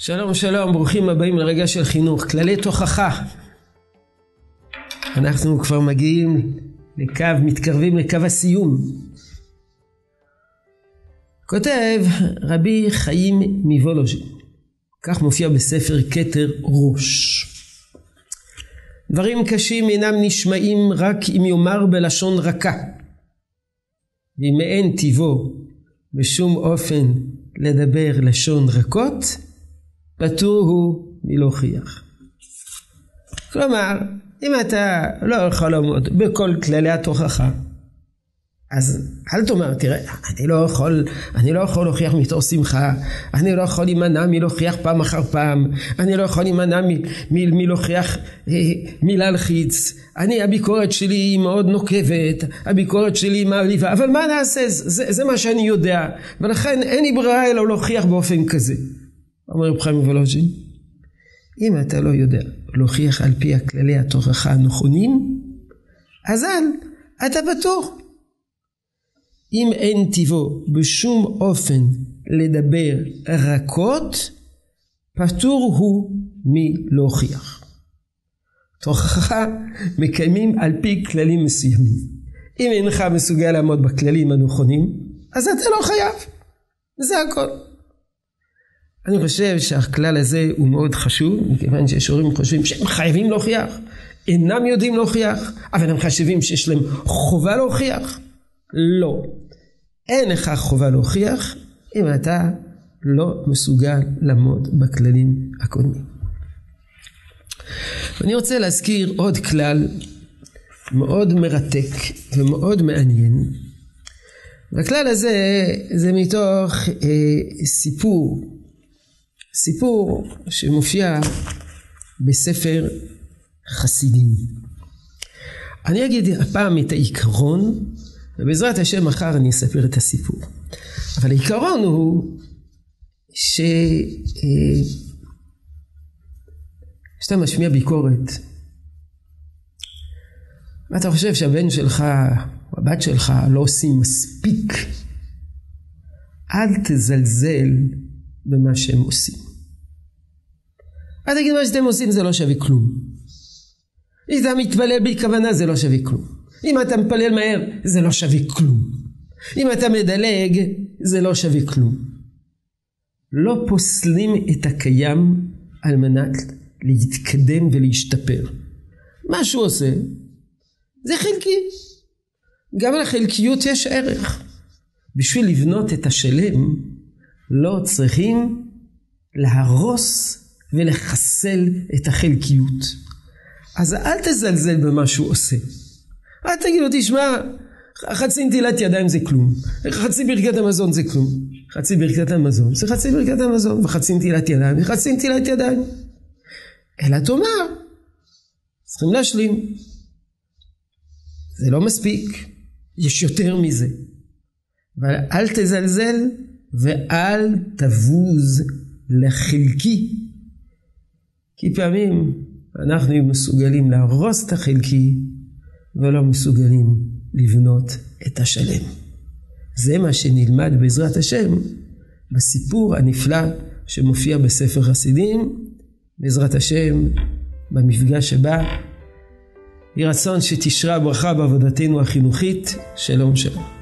שלום שלום, ברוכים הבאים לרגע של חינוך. כללי תוכחה. אנחנו כבר מגיעים לקו, מתקרבים לקו הסיום. כותב רבי חיים מוולוז'ין, כך מופיע בספר כתר ראש. דברים קשים אינם נשמעים רק אם יאמר בלשון רכה, ואם אין טיבו בשום אופן לדבר לשון רכות, פטור הוא מלהוכיח. כלומר, אם אתה לא יכול לעמוד בכל כללי התוכחה, אז אל תאמר, תראה, אני לא יכול, אני לא יכול להוכיח מתוך שמחה, אני לא יכול להימנע מלהוכיח פעם אחר פעם, אני לא יכול להימנע מלהוכיח, אה, מלהלחיץ, אני, הביקורת שלי היא מאוד נוקבת, הביקורת שלי היא מעליבה, אבל מה נעשה, זה, זה מה שאני יודע, ולכן אין לי ברירה אלא להוכיח באופן כזה. אומר רב חיים וולוז'ין, אם אתה לא יודע להוכיח על פי הכללי התוכחה הנכונים, אז אל, אתה פטור. אם אין טיבו בשום אופן לדבר רכות, פטור הוא מלהוכיח. תוכחה מקיימים על פי כללים מסוימים. אם אינך מסוגל לעמוד בכללים הנכונים, אז אתה לא חייב. זה הכל. אני חושב שהכלל הזה הוא מאוד חשוב, מכיוון שיש הורים חושבים שהם חייבים להוכיח, אינם יודעים להוכיח, אבל הם חושבים שיש להם חובה להוכיח. לא. אין לך חובה להוכיח אם אתה לא מסוגל לעמוד בכללים הקודמים. ואני רוצה להזכיר עוד כלל מאוד מרתק ומאוד מעניין. והכלל הזה זה מתוך אה, סיפור סיפור שמופיע בספר חסידים. אני אגיד הפעם את העיקרון, ובעזרת השם מחר אני אספר את הסיפור. אבל העיקרון הוא ש... אה, משמיע ביקורת, ואתה חושב שהבן שלך או הבת שלך לא עושים מספיק, אל תזלזל במה שהם עושים. אל תגיד מה שאתם עושים זה לא שווה כלום. אם אתה מתפלל בכוונה זה לא שווה כלום. אם אתה מתפלל מהר זה לא שווה כלום. אם אתה מדלג זה לא שווה כלום. לא פוסלים את הקיים על מנת להתקדם ולהשתפר. מה שהוא עושה זה חלקי. גם לחלקיות יש ערך. בשביל לבנות את השלם לא צריכים להרוס ולחסל את החלקיות. אז אל תזלזל במה שהוא עושה. אל תגיד לו, תשמע, חצי נטילת ידיים זה כלום, חצי ברכת המזון זה כלום, חצי ברכת המזון זה חצי ברכת המזון, וחצי נטילת ידיים וחצי נטילת ידיים. אלא תאמר, צריכים להשלים. זה לא מספיק, יש יותר מזה. אבל אל תזלזל ואל תבוז לחלקי. כי פעמים אנחנו מסוגלים להרוס את החלקי ולא מסוגלים לבנות את השלם. זה מה שנלמד בעזרת השם בסיפור הנפלא שמופיע בספר חסידים, בעזרת השם, במפגש הבא. יהי רצון שתשרה ברכה בעבודתנו החינוכית. שלום שלום.